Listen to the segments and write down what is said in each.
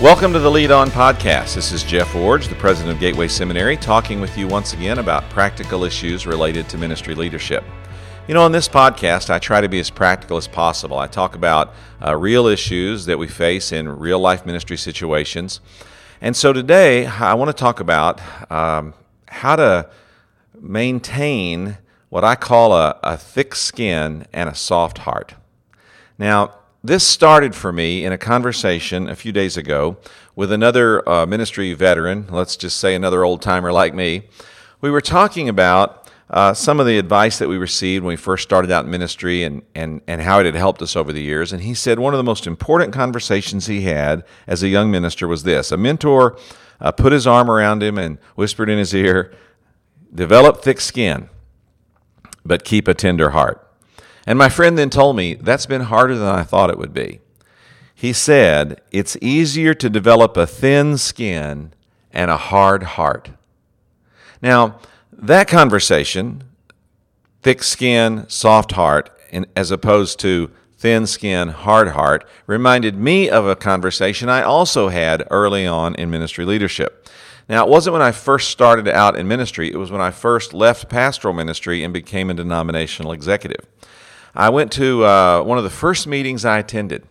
Welcome to the Lead On Podcast. This is Jeff Iorg, the president of Gateway Seminary, talking with you once again about practical issues related to ministry leadership. You know, on this podcast, I try to be as practical as possible. I talk about uh, real issues that we face in real life ministry situations. And so today, I want to talk about um, how to maintain what I call a, a thick skin and a soft heart. Now, this started for me in a conversation a few days ago with another uh, ministry veteran, let's just say another old timer like me. We were talking about uh, some of the advice that we received when we first started out in ministry and, and, and how it had helped us over the years. And he said one of the most important conversations he had as a young minister was this a mentor uh, put his arm around him and whispered in his ear, Develop thick skin, but keep a tender heart. And my friend then told me that's been harder than I thought it would be. He said, It's easier to develop a thin skin and a hard heart. Now, that conversation, thick skin, soft heart, as opposed to thin skin, hard heart, reminded me of a conversation I also had early on in ministry leadership. Now, it wasn't when I first started out in ministry, it was when I first left pastoral ministry and became a denominational executive. I went to uh, one of the first meetings I attended,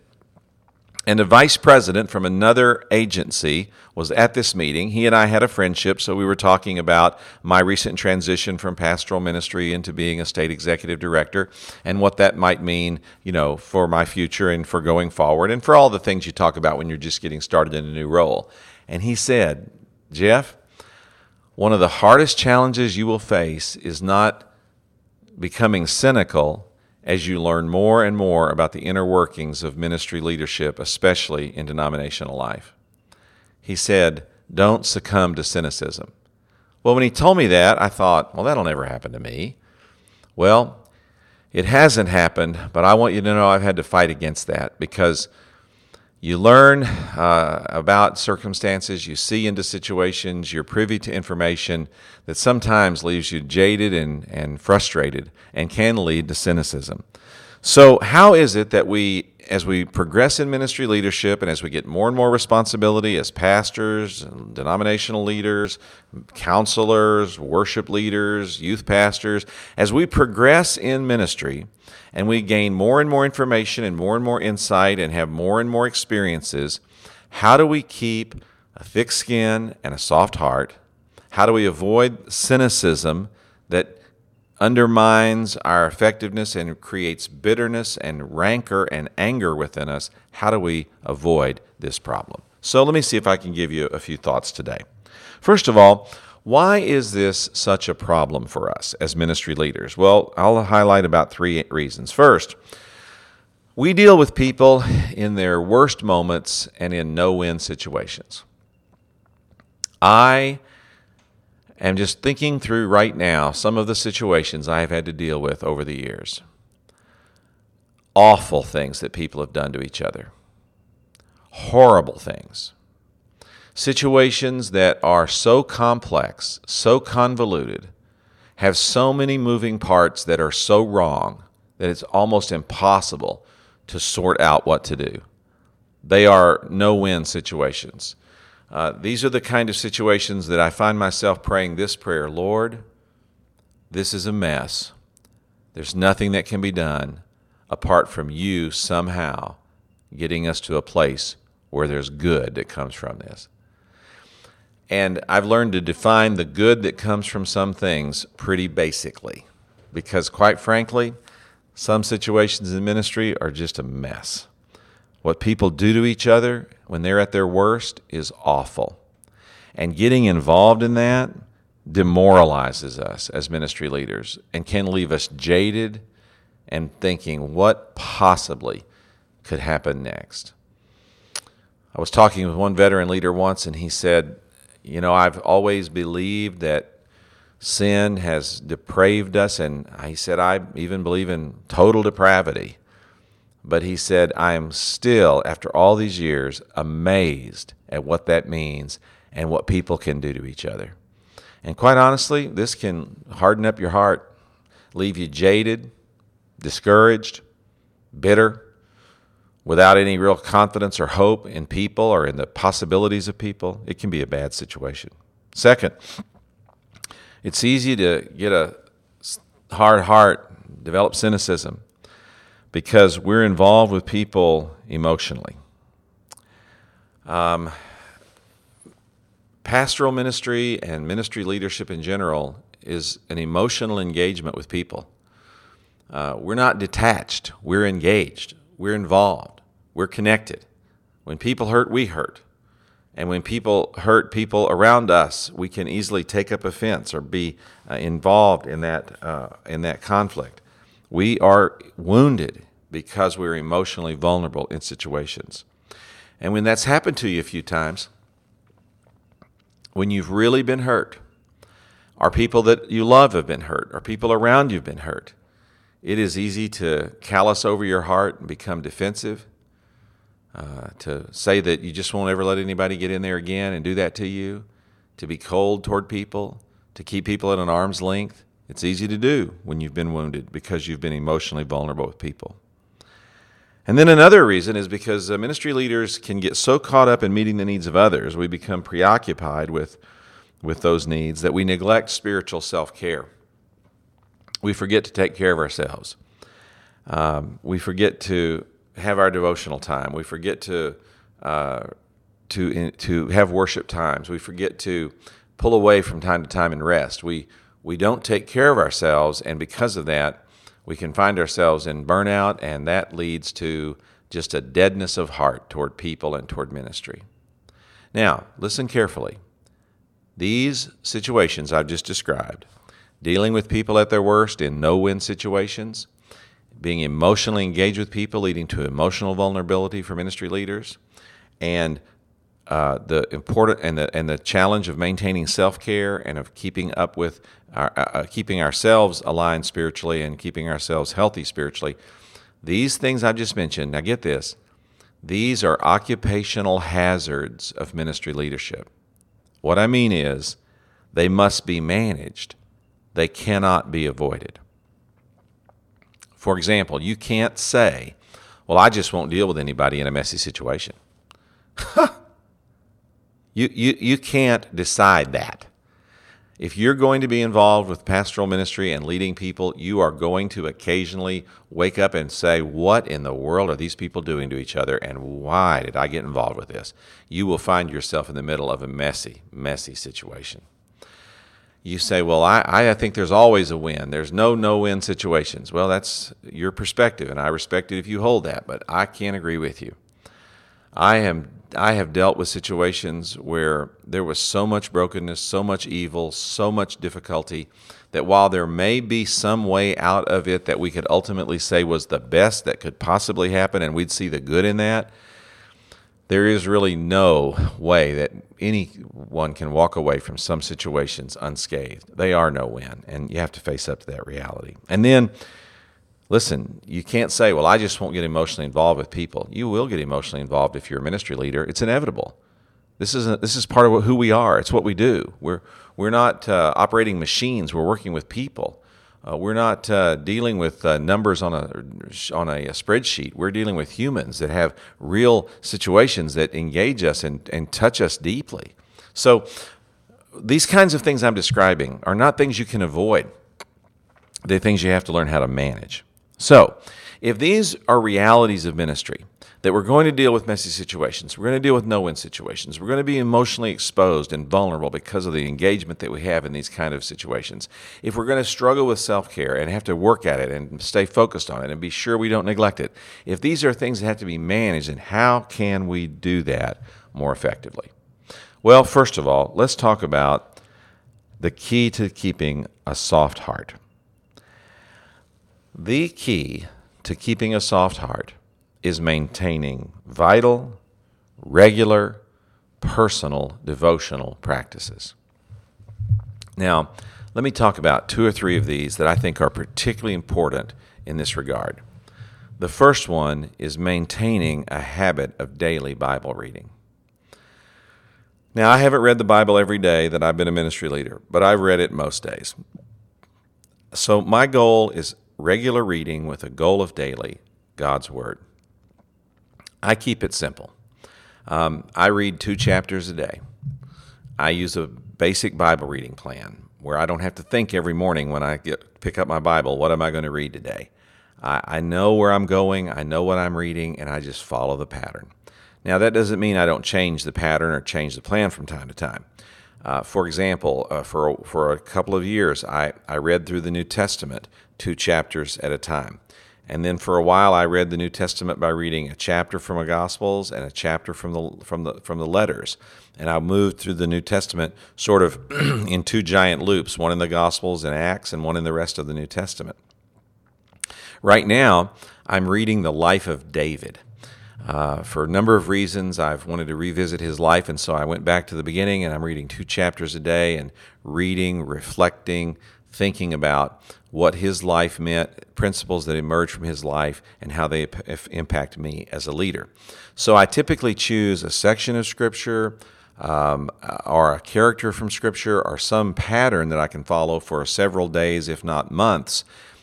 and a vice president from another agency was at this meeting. He and I had a friendship, so we were talking about my recent transition from pastoral ministry into being a state executive director and what that might mean, you know, for my future and for going forward and for all the things you talk about when you're just getting started in a new role. And he said, Jeff, one of the hardest challenges you will face is not becoming cynical as you learn more and more about the inner workings of ministry leadership, especially in denominational life. He said, Don't succumb to cynicism. Well, when he told me that, I thought, Well, that'll never happen to me. Well, it hasn't happened, but I want you to know I've had to fight against that because you learn uh, about circumstances, you see into situations, you're privy to information that sometimes leaves you jaded and, and frustrated and can lead to cynicism. So, how is it that we, as we progress in ministry leadership and as we get more and more responsibility as pastors, denominational leaders, counselors, worship leaders, youth pastors, as we progress in ministry and we gain more and more information and more and more insight and have more and more experiences, how do we keep a thick skin and a soft heart? How do we avoid cynicism that undermines our effectiveness and creates bitterness and rancor and anger within us, how do we avoid this problem? So let me see if I can give you a few thoughts today. First of all, why is this such a problem for us as ministry leaders? Well, I'll highlight about three reasons. First, we deal with people in their worst moments and in no win situations. I am just thinking through right now some of the situations I have had to deal with over the years. Awful things that people have done to each other, horrible things. Situations that are so complex, so convoluted, have so many moving parts that are so wrong that it's almost impossible to sort out what to do. They are no win situations. Uh, these are the kind of situations that I find myself praying this prayer Lord, this is a mess. There's nothing that can be done apart from you somehow getting us to a place where there's good that comes from this. And I've learned to define the good that comes from some things pretty basically because, quite frankly, some situations in ministry are just a mess. What people do to each other when they're at their worst is awful. And getting involved in that demoralizes us as ministry leaders and can leave us jaded and thinking what possibly could happen next. I was talking with one veteran leader once, and he said, You know, I've always believed that sin has depraved us, and he said, I even believe in total depravity. But he said, I am still, after all these years, amazed at what that means and what people can do to each other. And quite honestly, this can harden up your heart, leave you jaded, discouraged, bitter, without any real confidence or hope in people or in the possibilities of people, it can be a bad situation. Second, it's easy to get a hard heart, develop cynicism, because we're involved with people emotionally. Um, pastoral ministry and ministry leadership in general is an emotional engagement with people. Uh, we're not detached, we're engaged, we're involved, we're connected. When people hurt, we hurt. And when people hurt people around us, we can easily take up offense or be uh, involved in that, uh, in that conflict. We are wounded because we're emotionally vulnerable in situations. And when that's happened to you a few times, when you've really been hurt, or people that you love have been hurt, or people around you have been hurt, it is easy to callous over your heart and become defensive uh, to say that you just won't ever let anybody get in there again and do that to you, to be cold toward people, to keep people at an arm's length. It's easy to do when you've been wounded because you've been emotionally vulnerable with people. And then another reason is because uh, ministry leaders can get so caught up in meeting the needs of others, we become preoccupied with, with those needs that we neglect spiritual self care. We forget to take care of ourselves. Um, we forget to have our devotional time. We forget to uh, to to have worship times. We forget to pull away from time to time and rest. We we don't take care of ourselves, and because of that, we can find ourselves in burnout, and that leads to just a deadness of heart toward people and toward ministry. Now, listen carefully. These situations I've just described, dealing with people at their worst in no win situations, being emotionally engaged with people, leading to emotional vulnerability for ministry leaders, and uh, the important and the and the challenge of maintaining self care and of keeping up with our, uh, uh, keeping ourselves aligned spiritually and keeping ourselves healthy spiritually. These things I've just mentioned. Now get this: these are occupational hazards of ministry leadership. What I mean is, they must be managed. They cannot be avoided. For example, you can't say, Well, I just won't deal with anybody in a messy situation. you, you, you can't decide that. If you're going to be involved with pastoral ministry and leading people, you are going to occasionally wake up and say, What in the world are these people doing to each other, and why did I get involved with this? You will find yourself in the middle of a messy, messy situation you say, well, I, I think there's always a win. There's no no win situations. Well, that's your perspective, and I respect it if you hold that, but I can't agree with you. I am I have dealt with situations where there was so much brokenness, so much evil, so much difficulty that while there may be some way out of it that we could ultimately say was the best that could possibly happen and we'd see the good in that, there is really no way that anyone can walk away from some situations unscathed. They are no win, and you have to face up to that reality. And then, listen, you can't say, well, I just won't get emotionally involved with people. You will get emotionally involved if you're a ministry leader. It's inevitable. This is, a, this is part of who we are. It's what we do. We're, we're not uh, operating machines, we're working with people. Uh, we're not uh, dealing with uh, numbers on a on a, a, spreadsheet. We're dealing with humans that have real situations that engage us and, and touch us deeply. So these kinds of things I'm describing are not things you can avoid. They're things you have to learn how to manage. So if these are realities of ministry, that we're going to deal with messy situations. We're going to deal with no win situations. We're going to be emotionally exposed and vulnerable because of the engagement that we have in these kind of situations. If we're going to struggle with self care and have to work at it and stay focused on it and be sure we don't neglect it, if these are things that have to be managed, then how can we do that more effectively? Well, first of all, let's talk about the key to keeping a soft heart. The key to keeping a soft heart is maintaining vital, regular, personal devotional practices. Now, let me talk about two or three of these that I think are particularly important in this regard. The first one is maintaining a habit of daily Bible reading. Now, I haven't read the Bible every day that I've been a ministry leader, but I've read it most days. So, my goal is regular reading with a goal of daily God's Word. I keep it simple. Um, I read two chapters a day. I use a basic Bible reading plan where I don't have to think every morning when I get pick up my Bible, what am I going to read today? I, I know where I'm going, I know what I'm reading, and I just follow the pattern. Now, that doesn't mean I don't change the pattern or change the plan from time to time. Uh, for example, uh, for, for a couple of years, I, I read through the New Testament two chapters at a time. And then for a while, I read the New Testament by reading a chapter from the Gospels and a chapter from the from the from the letters. And I moved through the New Testament sort of in two giant loops, one in the Gospels and Acts, and one in the rest of the New Testament. Right now, I'm reading the life of David. Uh, for a number of reasons, I've wanted to revisit his life, and so I went back to the beginning and I'm reading two chapters a day and reading, reflecting, thinking about what his life meant, principles that emerged from his life, and how they impact me as a leader. So I typically choose a section of Scripture. Um, or a character from Scripture, or some pattern that I can follow for several days, if not months,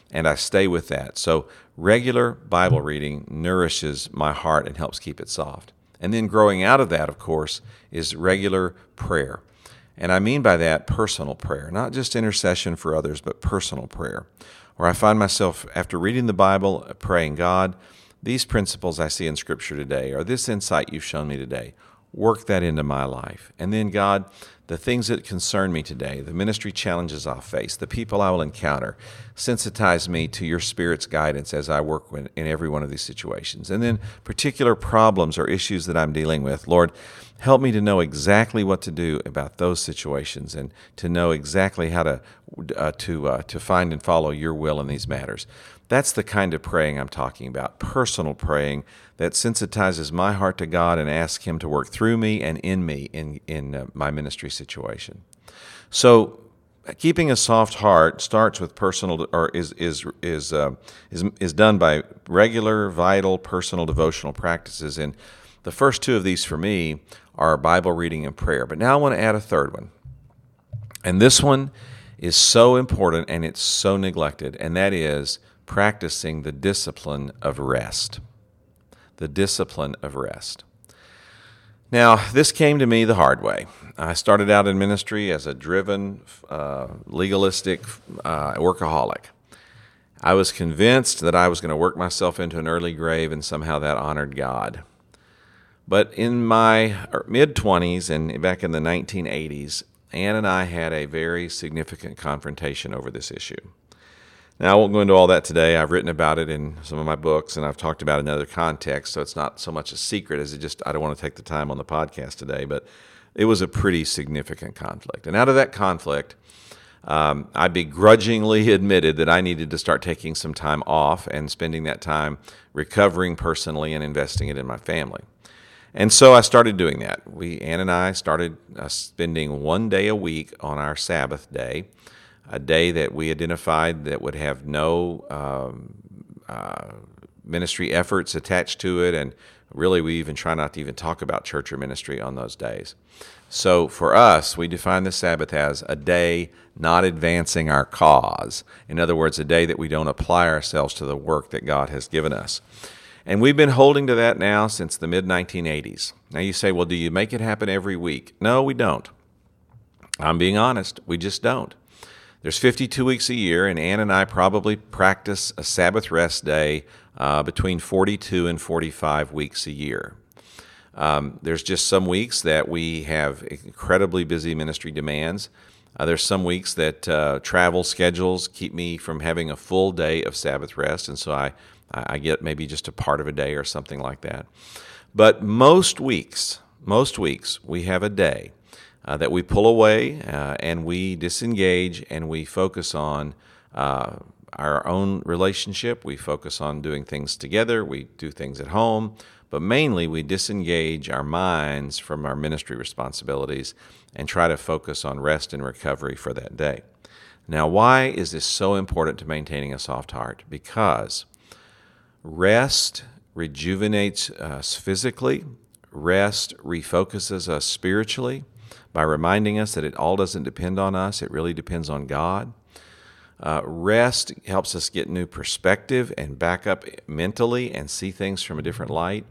and I stay with that. So, regular Bible reading nourishes my heart and helps keep it soft. And then, growing out of that, of course, is regular prayer. And I mean by that personal prayer, not just intercession for others, but personal prayer, where I find myself, after reading the Bible, praying, God, these principles I see in Scripture today, or this insight you've shown me today, work that into my life. And then, God, the things that concern me today, the ministry challenges I'll face, the people I will encounter, sensitize me to your Spirit's guidance as I work in every one of these situations. And then, particular problems or issues that I'm dealing with, Lord, help me to know exactly what to do about those situations and to know exactly how to uh, to uh, to find and follow your will in these matters. That's the kind of praying I'm talking about, personal praying that sensitizes my heart to God and asks Him to work through me and in me in, in uh, my ministry situation. So, keeping a soft heart starts with personal, or is, is, is, uh, is, is done by regular, vital, personal devotional practices. And the first two of these for me are Bible reading and prayer. But now I want to add a third one. And this one is so important and it's so neglected, and that is practicing the discipline of rest. The discipline of rest. Now, this came to me the hard way. I started out in ministry as a driven, uh, legalistic uh, workaholic. I was convinced that I was going to work myself into an early grave and somehow that honored God. But in my mid 20s and back in the 1980s, Ann and I had a very significant confrontation over this issue. Now, I won't go into all that today. I've written about it in some of my books and I've talked about it in other contexts, so it's not so much a secret as it just, I don't want to take the time on the podcast today, but it was a pretty significant conflict. And out of that conflict, um, I begrudgingly admitted that I needed to start taking some time off and spending that time recovering personally and investing it in my family. And so I started doing that. We, Ann and I, started uh, spending one day a week on our Sabbath day a day that we identified that would have no um, uh, ministry efforts attached to it, and really we even try not to even talk about church or ministry on those days. So for us, we define the Sabbath as a day not advancing our cause. In other words, a day that we don't apply ourselves to the work that God has given us. And we've been holding to that now since the mid 1980s. Now you say, well, do you make it happen every week? No, we don't. I'm being honest, we just don't. There's 52 weeks a year, and Ann and I probably practice a Sabbath rest day uh, between 42 and 45 weeks a year. Um, there's just some weeks that we have incredibly busy ministry demands. Uh, there's some weeks that uh, travel schedules keep me from having a full day of Sabbath rest, and so I, I get maybe just a part of a day or something like that. But most weeks, most weeks, we have a day uh, that we pull away uh, and we disengage and we focus on uh, our own relationship. We focus on doing things together. We do things at home. But mainly, we disengage our minds from our ministry responsibilities and try to focus on rest and recovery for that day. Now, why is this so important to maintaining a soft heart? Because rest rejuvenates us physically, rest refocuses us spiritually, by reminding us that it all doesn't depend on us, it really depends on God. Uh, rest helps us get new perspective and back up mentally and see things from a different light.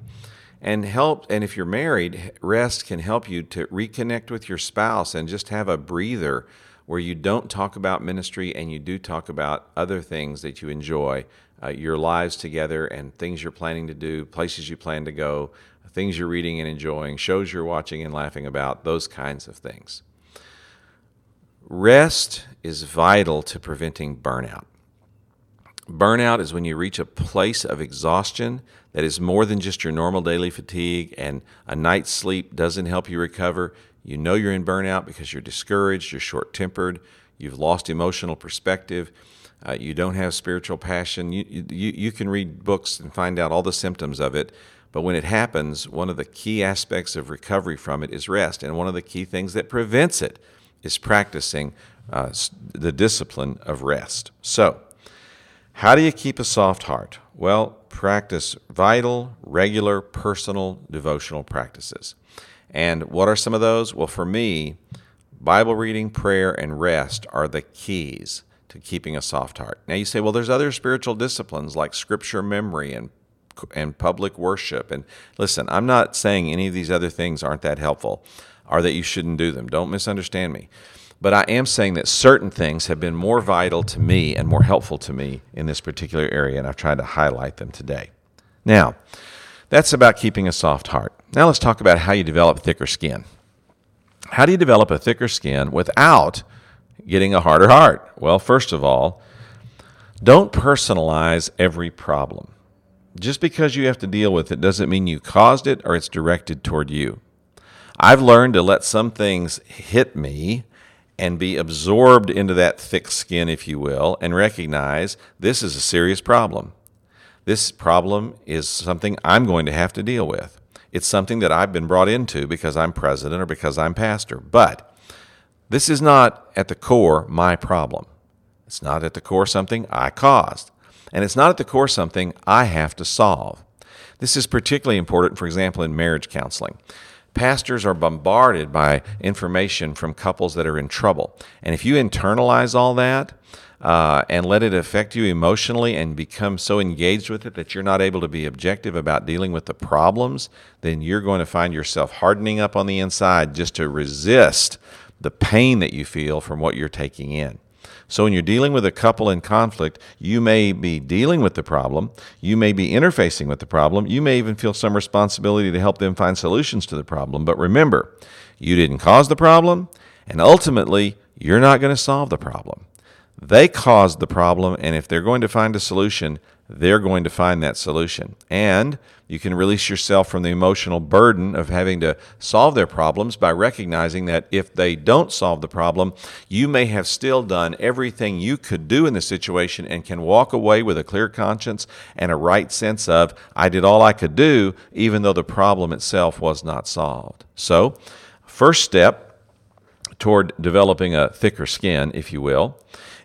and help and if you're married rest can help you to reconnect with your spouse and just have a breather where you don't talk about ministry and you do talk about other things that you enjoy uh, your lives together and things you're planning to do places you plan to go things you're reading and enjoying shows you're watching and laughing about those kinds of things rest is vital to preventing burnout Burnout is when you reach a place of exhaustion that is more than just your normal daily fatigue, and a night's sleep doesn't help you recover. You know you're in burnout because you're discouraged, you're short tempered, you've lost emotional perspective, uh, you don't have spiritual passion. You, you, you can read books and find out all the symptoms of it. But when it happens, one of the key aspects of recovery from it is rest. And one of the key things that prevents it is practicing uh, the discipline of rest. So, how do you keep a soft heart? Well, practice vital, regular, personal devotional practices. And what are some of those? Well, for me, Bible reading, prayer, and rest are the keys to keeping a soft heart. Now you say, well, there's other spiritual disciplines like scripture memory and and public worship. And listen, I'm not saying any of these other things aren't that helpful or that you shouldn't do them. Don't misunderstand me. But I am saying that certain things have been more vital to me and more helpful to me in this particular area, and I've tried to highlight them today. Now, that's about keeping a soft heart. Now let's talk about how you develop thicker skin. How do you develop a thicker skin without getting a harder heart? Well, first of all, don't personalize every problem. Just because you have to deal with it doesn't mean you caused it or it's directed toward you. I've learned to let some things hit me and be absorbed into that thick skin, if you will, and recognize this is a serious problem. This problem is something I'm going to have to deal with. It's something that I've been brought into because I'm president or because I'm pastor. But this is not at the core my problem. It's not at the core something I caused. And it's not at the core something I have to solve. This is particularly important, for example, in marriage counseling. Pastors are bombarded by information from couples that are in trouble. And if you internalize all that uh, and let it affect you emotionally and become so engaged with it that you're not able to be objective about dealing with the problems, then you're going to find yourself hardening up on the inside just to resist the pain that you feel from what you're taking in. So when you're dealing with a couple in conflict, you may be dealing with the problem, you may be interfacing with the problem, you may even feel some responsibility to help them find solutions to the problem. But remember, you didn't cause the problem, and ultimately, you're not going to solve the problem. They caused the problem, and if they're going to find a solution, they're going to find that solution. And you can release yourself from the emotional burden of having to solve their problems by recognizing that if they don't solve the problem, you may have still done everything you could do in the situation and can walk away with a clear conscience and a right sense of, I did all I could do, even though the problem itself was not solved. So, first step toward developing a thicker skin, if you will,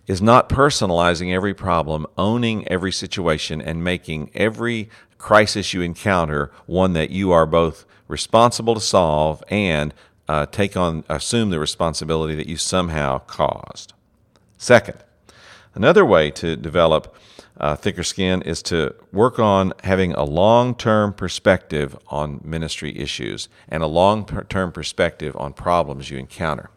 is not personalizing every problem, owning every situation, and making every crisis you encounter one that you are both responsible to solve and uh, take on, assume the responsibility that you somehow caused. Second, another way to develop uh, thicker skin is to work on having a long term perspective on ministry issues and a long term perspective on problems you encounter.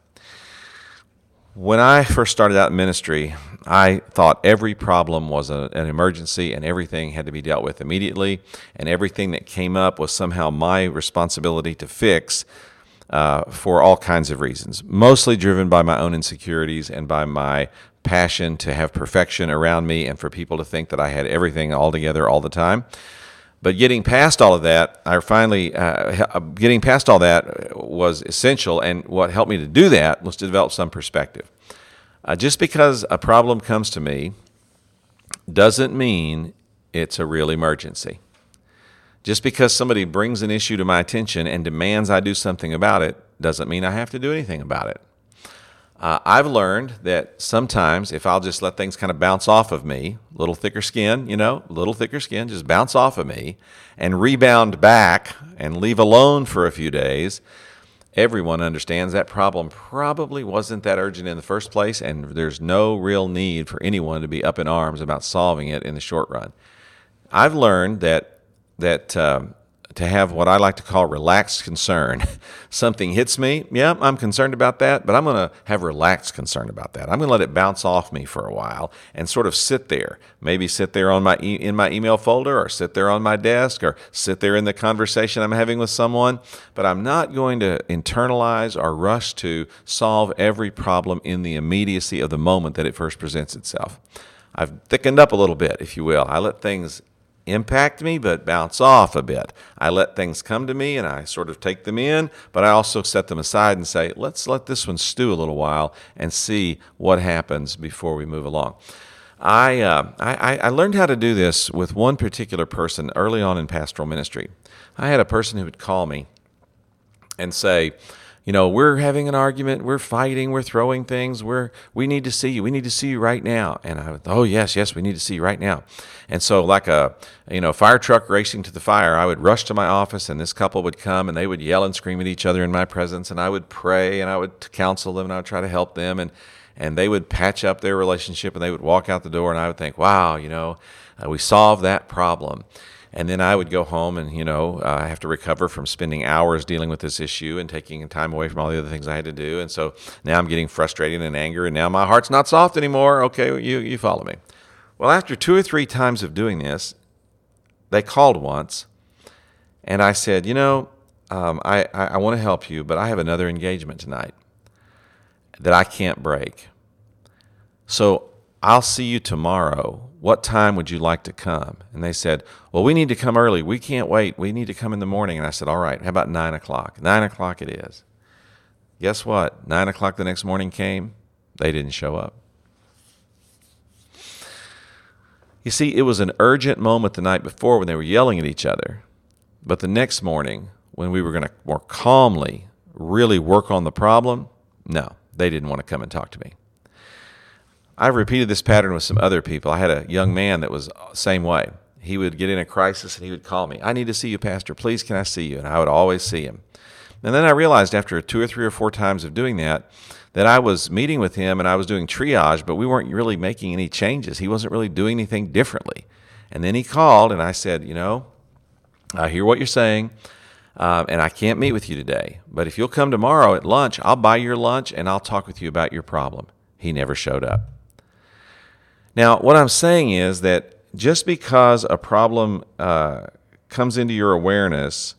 When I first started out in ministry, I thought every problem was a, an emergency and everything had to be dealt with immediately, and everything that came up was somehow my responsibility to fix uh, for all kinds of reasons, mostly driven by my own insecurities and by my passion to have perfection around me and for people to think that I had everything all together all the time. But getting past all of that, I finally uh, uh, getting past all that was essential, and what helped me to do that was to develop some perspective. Uh, just because a problem comes to me doesn't mean it's a real emergency. Just because somebody brings an issue to my attention and demands I do something about it doesn't mean I have to do anything about it. Uh, I've learned that sometimes if I'll just let things kind of bounce off of me, a little thicker skin, you know, a little thicker skin, just bounce off of me and rebound back and leave alone for a few days, everyone understands that problem probably wasn't that urgent in the first place, and there's no real need for anyone to be up in arms about solving it in the short run. I've learned that that um, to have what I like to call relaxed concern. Something hits me, yeah, I'm concerned about that, but I'm going to have relaxed concern about that. I'm going to let it bounce off me for a while and sort of sit there. Maybe sit there on my e- in my email folder or sit there on my desk or sit there in the conversation I'm having with someone, but I'm not going to internalize or rush to solve every problem in the immediacy of the moment that it first presents itself. I've thickened up a little bit, if you will. I let things impact me, but bounce off a bit. I let things come to me and I sort of take them in, but I also set them aside and say, let's let this one stew a little while and see what happens before we move along. I, uh, I, I learned how to do this with one particular person early on in pastoral ministry. I had a person who would call me and say, you know, we're having an argument, we're fighting, we're throwing things, we're we need to see you, we need to see you right now. And I would, oh yes, yes, we need to see you right now. And so, like a you know fire truck racing to the fire, I would rush to my office, and this couple would come, and they would yell and scream at each other in my presence, and I would pray, and I would counsel them, and I would try to help them, and and they would patch up their relationship, and they would walk out the door, and I would think, wow, you know, uh, we solved that problem. And then I would go home and, you know, uh, I have to recover from spending hours dealing with this issue and taking time away from all the other things I had to do. And so now I'm getting frustrated and anger, and now my heart's not soft anymore. Okay, you, you follow me. Well, after two or three times of doing this, they called once, and I said, you know, um, I, I, I want to help you, but I have another engagement tonight that I can't break. So I'll see you tomorrow what time would you like to come? And they said, Well, we need to come early. We can't wait. We need to come in the morning. And I said, All right, how about nine o'clock? Nine o'clock it is. Guess what? Nine o'clock the next morning came. They didn't show up. You see, it was an urgent moment the night before when they were yelling at each other. But the next morning, when we were going to more calmly really work on the problem, no, they didn't want to come and talk to me. I've repeated this pattern with some other people. I had a young man that was same way. He would get in a crisis and he would call me. I need to see you, Pastor. Please, can I see you? And I would always see him. And then I realized after two or three or four times of doing that, that I was meeting with him and I was doing triage, but we weren't really making any changes. He wasn't really doing anything differently. And then he called and I said, You know, I hear what you're saying, uh, and I can't meet with you today. But if you'll come tomorrow at lunch, I'll buy your lunch and I'll talk with you about your problem. He never showed up. Now, what I'm saying is that just because a problem uh, comes into your awareness,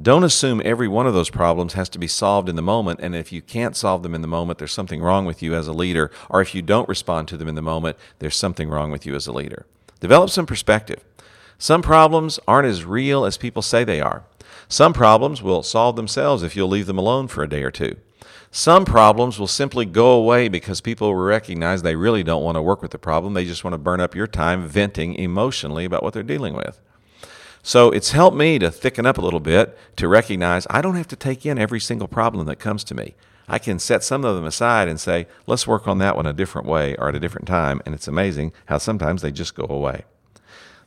don't assume every one of those problems has to be solved in the moment. And if you can't solve them in the moment, there's something wrong with you as a leader. Or if you don't respond to them in the moment, there's something wrong with you as a leader. Develop some perspective. Some problems aren't as real as people say they are. Some problems will solve themselves if you'll leave them alone for a day or two. Some problems will simply go away because people recognize they really don't want to work with the problem. They just want to burn up your time venting emotionally about what they're dealing with. So it's helped me to thicken up a little bit to recognize I don't have to take in every single problem that comes to me. I can set some of them aside and say, let's work on that one a different way or at a different time. And it's amazing how sometimes they just go away.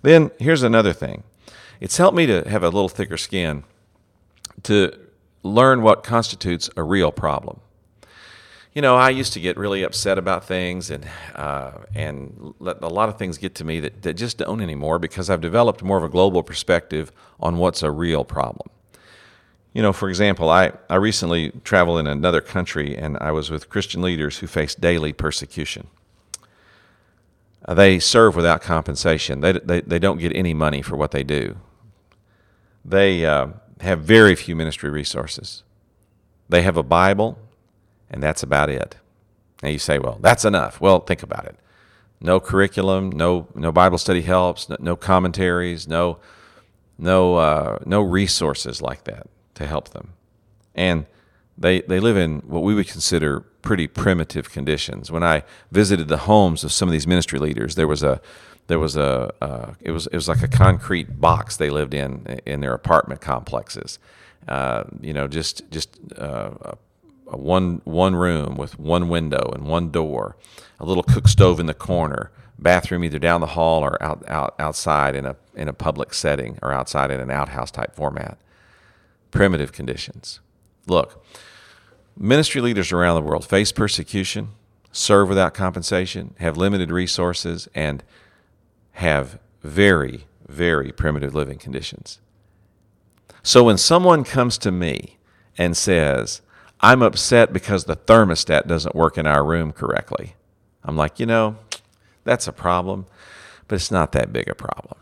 Then here's another thing it's helped me to have a little thicker skin to learn what constitutes a real problem. You know, I used to get really upset about things, and uh, and let a lot of things get to me that, that just don't anymore because I've developed more of a global perspective on what's a real problem. You know, for example, I, I recently traveled in another country and I was with Christian leaders who face daily persecution. Uh, they serve without compensation, they, they, they don't get any money for what they do. They, uh, have very few ministry resources. They have a Bible, and that's about it. Now you say, well, that's enough. Well, think about it. No curriculum, no no Bible study helps, no, no commentaries, no no uh, no resources like that to help them, and they they live in what we would consider pretty primitive conditions. When I visited the homes of some of these ministry leaders, there was a there was a uh, it was it was like a concrete box they lived in in their apartment complexes. Uh, you know, just just uh, a one one room with one window and one door, a little cook stove in the corner, bathroom either down the hall or out, out outside in a in a public setting or outside in an outhouse type format. Primitive conditions. Look, ministry leaders around the world face persecution, serve without compensation, have limited resources, and have very, very primitive living conditions. So when someone comes to me and says, I'm upset because the thermostat doesn't work in our room correctly, I'm like, you know, that's a problem, but it's not that big a problem.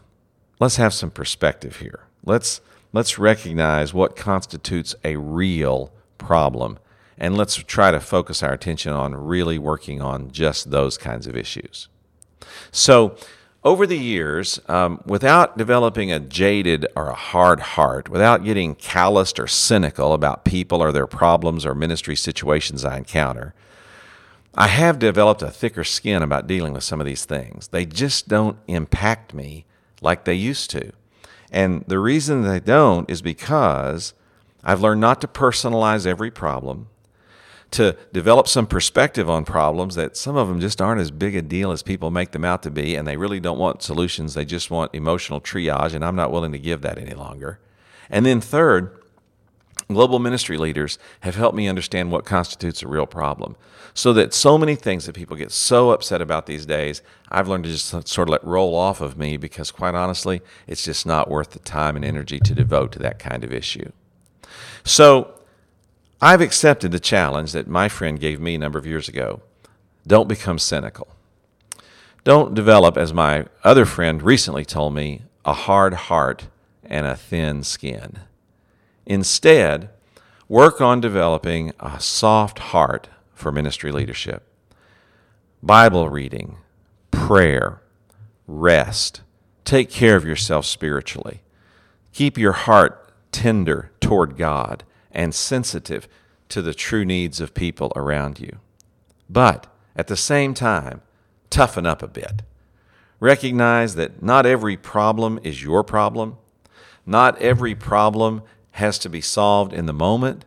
Let's have some perspective here. Let's let's recognize what constitutes a real problem and let's try to focus our attention on really working on just those kinds of issues. So, over the years, um, without developing a jaded or a hard heart, without getting calloused or cynical about people or their problems or ministry situations I encounter, I have developed a thicker skin about dealing with some of these things. They just don't impact me like they used to. And the reason they don't is because I've learned not to personalize every problem, to develop some perspective on problems that some of them just aren't as big a deal as people make them out to be, and they really don't want solutions. They just want emotional triage, and I'm not willing to give that any longer. And then, third, global ministry leaders have helped me understand what constitutes a real problem. So that so many things that people get so upset about these days, I've learned to just sort of let roll off of me because, quite honestly, it's just not worth the time and energy to devote to that kind of issue. So, I've accepted the challenge that my friend gave me a number of years ago. Don't become cynical. Don't develop, as my other friend recently told me, a hard heart and a thin skin. Instead, work on developing a soft heart for ministry leadership. Bible reading, prayer, rest. Take care of yourself spiritually. Keep your heart tender toward God and sensitive to the true needs of people around you. But at the same time, toughen up a bit. Recognize that not every problem is your problem. Not every problem has to be solved in the moment.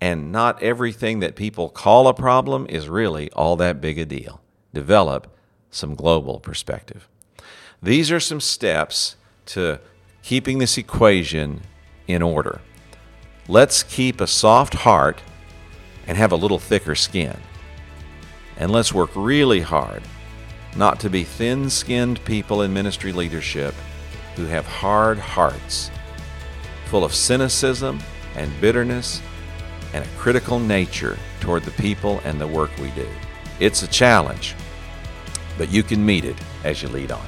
And not everything that people call a problem is really all that big a deal. Develop some global perspective. These are some steps to keeping this equation in order. Let's keep a soft heart and have a little thicker skin. And let's work really hard not to be thin skinned people in ministry leadership who have hard hearts, full of cynicism and bitterness and a critical nature toward the people and the work we do. It's a challenge, but you can meet it as you lead on.